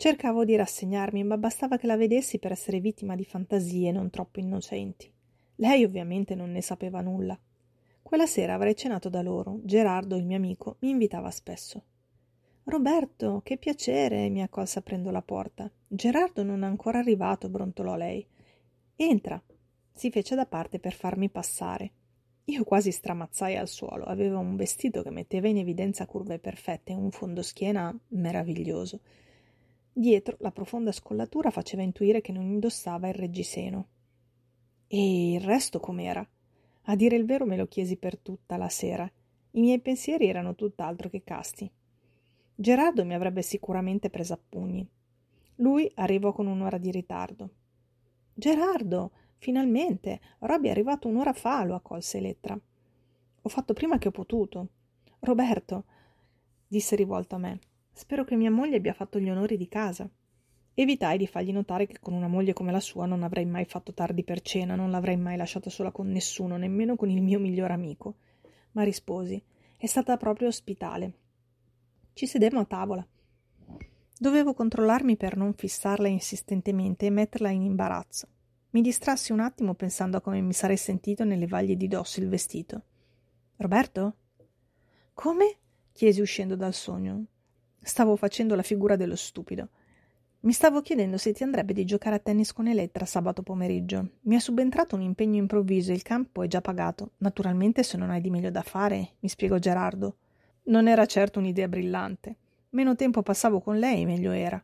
Cercavo di rassegnarmi, ma bastava che la vedessi per essere vittima di fantasie non troppo innocenti. Lei ovviamente non ne sapeva nulla. Quella sera avrei cenato da loro. Gerardo, il mio amico, mi invitava spesso. Roberto, che piacere, mi accolse aprendo la porta. Gerardo non è ancora arrivato, brontolò lei. Entra. Si fece da parte per farmi passare. Io quasi stramazzai al suolo. Aveva un vestito che metteva in evidenza curve perfette e un fondoschiena meraviglioso. Dietro la profonda scollatura faceva intuire che non indossava il reggiseno. E il resto com'era? A dire il vero me lo chiesi per tutta la sera. I miei pensieri erano tutt'altro che casti. Gerardo mi avrebbe sicuramente preso a pugni. Lui arrivò con un'ora di ritardo. Gerardo, finalmente! Robby è arrivato un'ora fa, lo accolse Elettra. Ho fatto prima che ho potuto. Roberto, disse rivolto a me, spero che mia moglie abbia fatto gli onori di casa. Evitai di fargli notare che con una moglie come la sua non avrei mai fatto tardi per cena, non l'avrei mai lasciata sola con nessuno, nemmeno con il mio miglior amico. Ma risposi: È stata proprio ospitale. Ci sedemmo a tavola. Dovevo controllarmi per non fissarla insistentemente e metterla in imbarazzo. Mi distrassi un attimo pensando a come mi sarei sentito nelle vaglie di dosso il vestito. Roberto? Come? chiesi uscendo dal sogno. Stavo facendo la figura dello stupido. Mi stavo chiedendo se ti andrebbe di giocare a tennis con Elettra sabato pomeriggio. Mi è subentrato un impegno improvviso e il campo è già pagato. Naturalmente se non hai di meglio da fare, mi spiegò Gerardo. Non era certo un'idea brillante. Meno tempo passavo con lei, meglio era.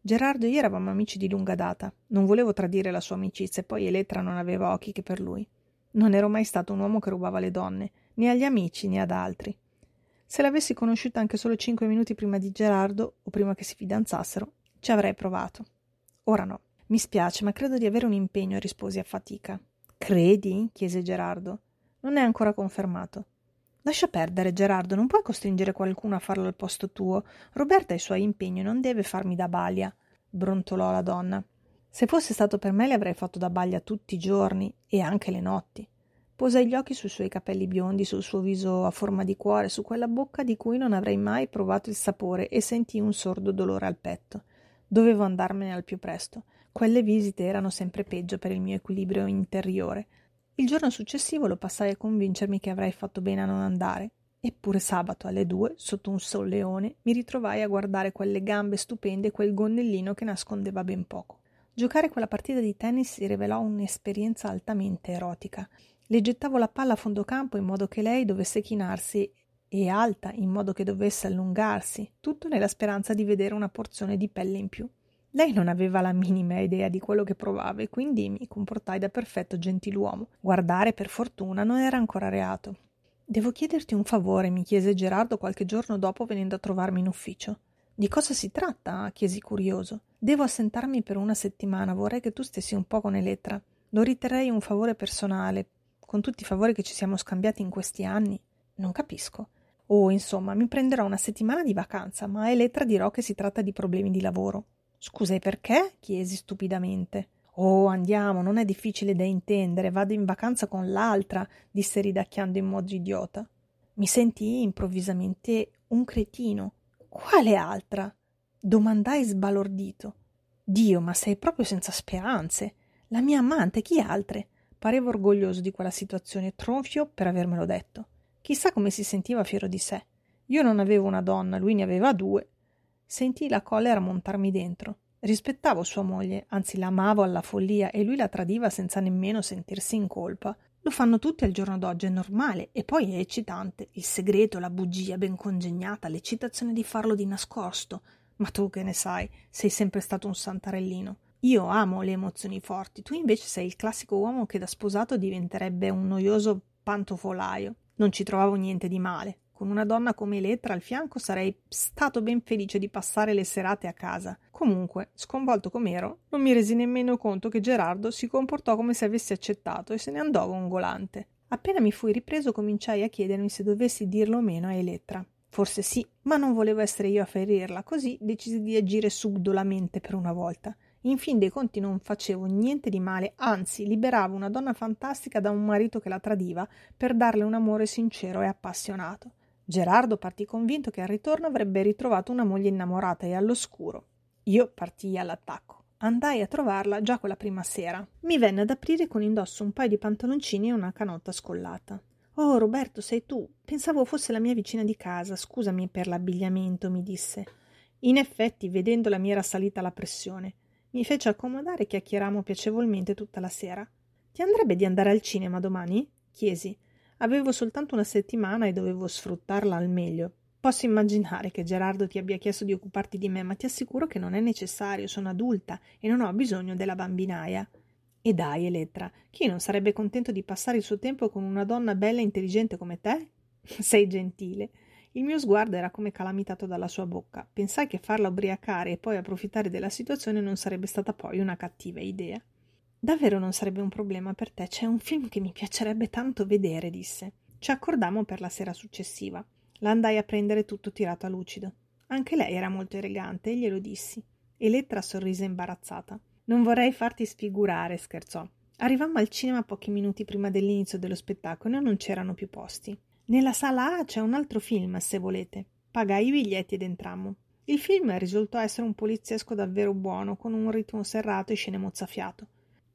Gerardo e io eravamo amici di lunga data. Non volevo tradire la sua amicizia e poi Elettra non aveva occhi che per lui. Non ero mai stato un uomo che rubava le donne, né agli amici né ad altri. Se l'avessi conosciuta anche solo cinque minuti prima di Gerardo o prima che si fidanzassero, ci avrei provato. Ora no. Mi spiace, ma credo di avere un impegno, risposi a fatica. Credi? chiese Gerardo. Non è ancora confermato. Lascia perdere, Gerardo, non puoi costringere qualcuno a farlo al posto tuo. Roberta ha i suoi impegni non deve farmi da balia, brontolò la donna. Se fosse stato per me le avrei fatto da baglia tutti i giorni e anche le notti. Posai gli occhi sui suoi capelli biondi, sul suo viso a forma di cuore, su quella bocca di cui non avrei mai provato il sapore e sentii un sordo dolore al petto. Dovevo andarmene al più presto. Quelle visite erano sempre peggio per il mio equilibrio interiore. Il giorno successivo lo passai a convincermi che avrei fatto bene a non andare. Eppure sabato alle due, sotto un solleone, mi ritrovai a guardare quelle gambe stupende e quel gonnellino che nascondeva ben poco. Giocare quella partita di tennis si rivelò un'esperienza altamente erotica. Le gettavo la palla a fondo campo in modo che lei dovesse chinarsi e alta in modo che dovesse allungarsi, tutto nella speranza di vedere una porzione di pelle in più. Lei non aveva la minima idea di quello che provava e quindi mi comportai da perfetto gentiluomo. Guardare, per fortuna, non era ancora reato. Devo chiederti un favore, mi chiese Gerardo qualche giorno dopo venendo a trovarmi in ufficio. Di cosa si tratta? chiesi curioso. Devo assentarmi per una settimana, vorrei che tu stessi un po' con Elettra. Lo riterrei un favore personale, con tutti i favori che ci siamo scambiati in questi anni. Non capisco. Oh, insomma, mi prenderò una settimana di vacanza, ma a Elettra dirò che si tratta di problemi di lavoro. Scusa, e perché? chiesi stupidamente. Oh, andiamo, non è difficile da intendere, vado in vacanza con l'altra, disse ridacchiando in modo idiota. Mi sentii improvvisamente un cretino. Quale altra? domandai sbalordito. Dio, ma sei proprio senza speranze. La mia amante, chi altre? Parevo orgoglioso di quella situazione, tronfio per avermelo detto. Chissà come si sentiva fiero di sé. Io non avevo una donna, lui ne aveva due. Sentii la collera montarmi dentro. Rispettavo sua moglie, anzi l'amavo alla follia e lui la tradiva senza nemmeno sentirsi in colpa. Lo fanno tutti al giorno d'oggi, è normale, e poi è eccitante. Il segreto, la bugia ben congegnata, l'eccitazione di farlo di nascosto. Ma tu che ne sai, sei sempre stato un santarellino. Io amo le emozioni forti, tu invece sei il classico uomo che da sposato diventerebbe un noioso pantofolaio. Non ci trovavo niente di male. Con una donna come Elettra al fianco sarei stato ben felice di passare le serate a casa. Comunque, sconvolto com'ero, non mi resi nemmeno conto che Gerardo si comportò come se avesse accettato e se ne andò gongolante. Appena mi fui ripreso cominciai a chiedermi se dovessi dirlo o meno a Elettra. Forse sì, ma non volevo essere io a ferirla, così decisi di agire subdolamente per una volta. In fin dei conti non facevo niente di male, anzi liberavo una donna fantastica da un marito che la tradiva per darle un amore sincero e appassionato. Gerardo partì convinto che al ritorno avrebbe ritrovato una moglie innamorata e all'oscuro. Io partii all'attacco. Andai a trovarla già quella prima sera. Mi venne ad aprire con indosso un paio di pantaloncini e una canotta scollata. Oh, Roberto, sei tu. Pensavo fosse la mia vicina di casa. Scusami per l'abbigliamento, mi disse. In effetti, vedendola mi era salita la pressione. Mi fece accomodare e chiacchierammo piacevolmente tutta la sera. Ti andrebbe di andare al cinema domani? chiesi. Avevo soltanto una settimana e dovevo sfruttarla al meglio. Posso immaginare che Gerardo ti abbia chiesto di occuparti di me, ma ti assicuro che non è necessario, sono adulta e non ho bisogno della bambinaia. E dai, Elettra, chi non sarebbe contento di passare il suo tempo con una donna bella e intelligente come te? Sei gentile. Il mio sguardo era come calamitato dalla sua bocca. Pensai che farla ubriacare e poi approfittare della situazione non sarebbe stata poi una cattiva idea. Davvero non sarebbe un problema per te. C'è un film che mi piacerebbe tanto vedere, disse. Ci accordammo per la sera successiva. La andai a prendere tutto tirato a lucido. Anche lei era molto elegante e glielo dissi. Elettra sorrise imbarazzata. Non vorrei farti sfigurare, scherzò. Arrivammo al cinema pochi minuti prima dell'inizio dello spettacolo e non c'erano più posti. Nella sala A c'è un altro film, se volete. Pagai i biglietti ed entrammo. Il film risultò essere un poliziesco davvero buono, con un ritmo serrato e scene mozzafiato.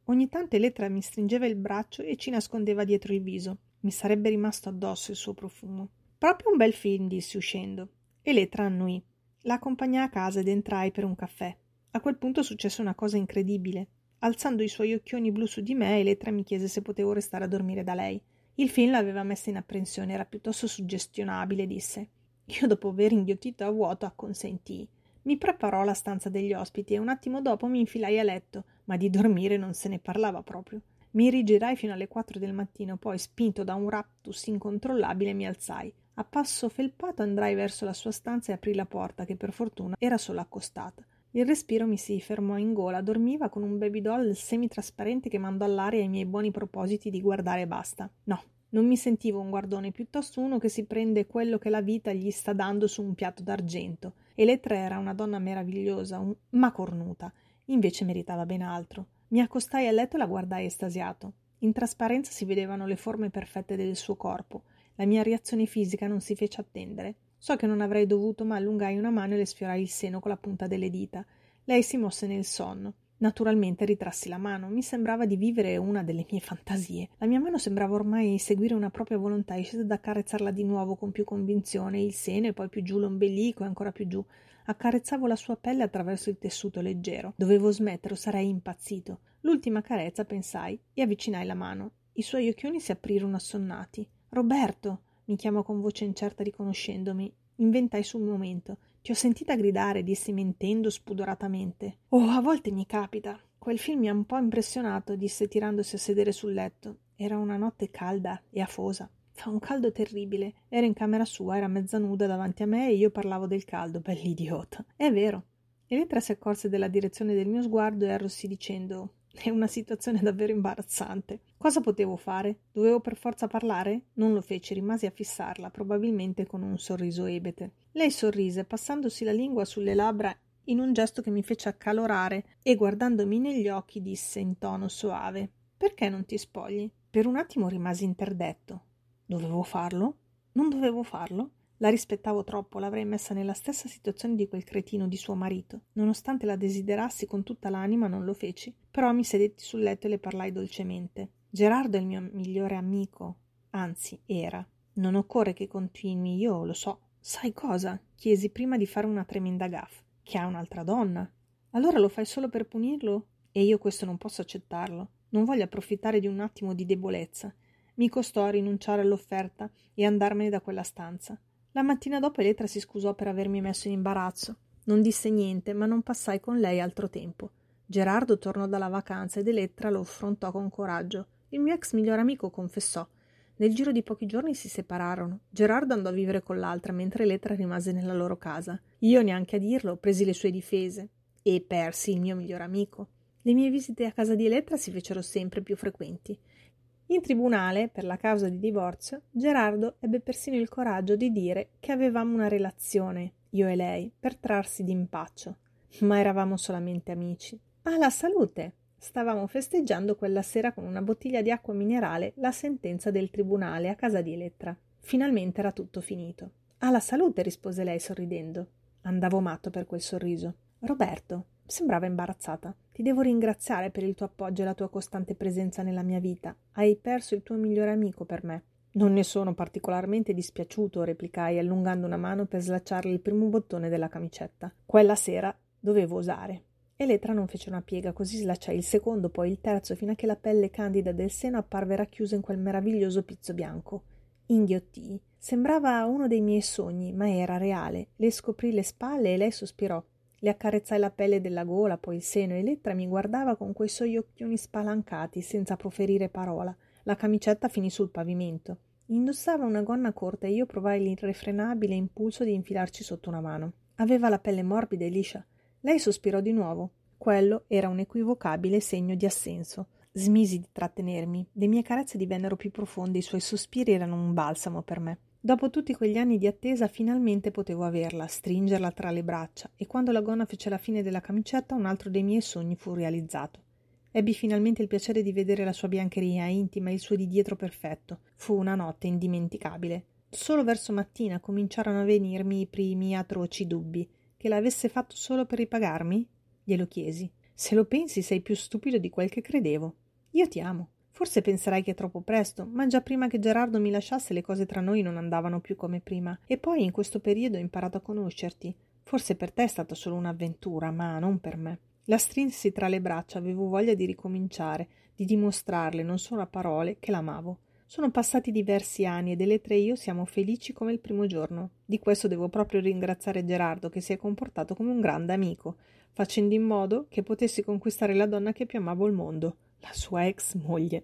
Ogni tanto Elettra mi stringeva il braccio e ci nascondeva dietro il viso. Mi sarebbe rimasto addosso il suo profumo. Proprio un bel film, dissi uscendo. Elettra annui. La accompagnai a casa ed entrai per un caffè. A quel punto successe una cosa incredibile. Alzando i suoi occhioni blu su di me, Elettra mi chiese se potevo restare a dormire da lei. Il film l'aveva messa in apprensione, era piuttosto suggestionabile, disse. Io, dopo aver inghiottito a vuoto, acconsentii. Mi preparò la stanza degli ospiti e un attimo dopo mi infilai a letto, ma di dormire non se ne parlava proprio. Mi rigirai fino alle quattro del mattino, poi, spinto da un raptus incontrollabile, mi alzai. A passo felpato andrai verso la sua stanza e aprì la porta, che per fortuna era solo accostata. Il respiro mi si fermò in gola, dormiva con un baby doll semitrasparente che mandò all'aria i miei buoni propositi di guardare e basta. No, non mi sentivo un guardone, piuttosto uno che si prende quello che la vita gli sta dando su un piatto d'argento. Elettra era una donna meravigliosa, un... ma cornuta. Invece meritava ben altro. Mi accostai al letto e la guardai estasiato. In trasparenza si vedevano le forme perfette del suo corpo. La mia reazione fisica non si fece attendere. So che non avrei dovuto, ma allungai una mano e le sfiorai il seno con la punta delle dita. Lei si mosse nel sonno. Naturalmente ritrassi la mano. Mi sembrava di vivere una delle mie fantasie. La mia mano sembrava ormai seguire una propria volontà e scese ad accarezzarla di nuovo con più convinzione, il seno e poi più giù l'ombelico e ancora più giù. Accarezzavo la sua pelle attraverso il tessuto leggero. Dovevo smettere o sarei impazzito. L'ultima carezza, pensai, e avvicinai la mano. I suoi occhioni si aprirono assonnati. Roberto! Mi chiamò con voce incerta riconoscendomi. Inventai sul momento. Ti ho sentita gridare, dissi mentendo spudoratamente. Oh, a volte mi capita. Quel film mi ha un po' impressionato, disse tirandosi a sedere sul letto. Era una notte calda e afosa. Fa un caldo terribile. Era in camera sua, era mezza nuda davanti a me e io parlavo del caldo, bell'idiota. È vero. Elettra si accorse della direzione del mio sguardo e arrossì dicendo è una situazione davvero imbarazzante. Cosa potevo fare? Dovevo per forza parlare? Non lo feci, rimasi a fissarla, probabilmente con un sorriso ebete. Lei sorrise, passandosi la lingua sulle labbra in un gesto che mi fece accalorare e guardandomi negli occhi disse in tono soave Perché non ti spogli? Per un attimo rimasi interdetto. Dovevo farlo? Non dovevo farlo? La rispettavo troppo, l'avrei messa nella stessa situazione di quel cretino di suo marito. Nonostante la desiderassi con tutta l'anima, non lo feci. Però mi sedetti sul letto e le parlai dolcemente. Gerardo è il mio migliore amico. Anzi, era. Non occorre che continui, io lo so. Sai cosa? chiesi prima di fare una tremenda gaffa. Che ha un'altra donna. Allora lo fai solo per punirlo? E io questo non posso accettarlo. Non voglio approfittare di un attimo di debolezza. Mi costò rinunciare all'offerta e andarmene da quella stanza. La mattina dopo Elettra si scusò per avermi messo in imbarazzo. Non disse niente, ma non passai con lei altro tempo. Gerardo tornò dalla vacanza ed Elettra lo affrontò con coraggio. Il mio ex miglior amico confessò. Nel giro di pochi giorni si separarono. Gerardo andò a vivere con l'altra, mentre Elettra rimase nella loro casa. Io, neanche a dirlo, presi le sue difese e persi il mio miglior amico. Le mie visite a casa di Elettra si fecero sempre più frequenti. In tribunale, per la causa di divorzio, Gerardo ebbe persino il coraggio di dire che avevamo una relazione, io e lei, per trarsi d'impaccio. Ma eravamo solamente amici. Alla salute! Stavamo festeggiando quella sera con una bottiglia di acqua minerale la sentenza del tribunale a casa di Elettra. Finalmente era tutto finito. Alla salute, rispose lei sorridendo. Andavo matto per quel sorriso. Roberto, sembrava imbarazzata. Ti devo ringraziare per il tuo appoggio e la tua costante presenza nella mia vita. Hai perso il tuo migliore amico per me. Non ne sono particolarmente dispiaciuto, replicai, allungando una mano per slacciarle il primo bottone della camicetta. Quella sera dovevo osare. Elettra non fece una piega, così slacciai il secondo, poi il terzo, fino a che la pelle candida del seno apparve racchiusa in quel meraviglioso pizzo bianco. Inghiottii. Sembrava uno dei miei sogni, ma era reale. Le scoprì le spalle e lei sospirò. Le accarezzai la pelle della gola, poi il seno, e Elettra mi guardava con quei suoi occhioni spalancati, senza proferire parola. La camicetta finì sul pavimento. Indossava una gonna corta e io provai l'irrefrenabile impulso di infilarci sotto una mano. Aveva la pelle morbida e liscia. Lei sospirò di nuovo. Quello era un equivocabile segno di assenso. Smisi di trattenermi. Le mie carezze divennero più profonde, i suoi sospiri erano un balsamo per me. Dopo tutti quegli anni di attesa finalmente potevo averla, stringerla tra le braccia, e quando la gonna fece la fine della camicetta un altro dei miei sogni fu realizzato. Ebbi finalmente il piacere di vedere la sua biancheria intima e il suo di dietro perfetto. Fu una notte indimenticabile. Solo verso mattina cominciarono a venirmi i primi atroci dubbi. Che l'avesse fatto solo per ripagarmi? Glielo chiesi. Se lo pensi sei più stupido di quel che credevo. Io ti amo. Forse penserai che è troppo presto, ma già prima che Gerardo mi lasciasse le cose tra noi non andavano più come prima. E poi in questo periodo ho imparato a conoscerti. Forse per te è stata solo un'avventura, ma non per me. La strinsi tra le braccia, avevo voglia di ricominciare, di dimostrarle, non solo a parole, che l'amavo. Sono passati diversi anni e delle tre io siamo felici come il primo giorno. Di questo devo proprio ringraziare Gerardo che si è comportato come un grande amico, facendo in modo che potessi conquistare la donna che più amavo al mondo la sua ex moglie.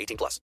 18 plus.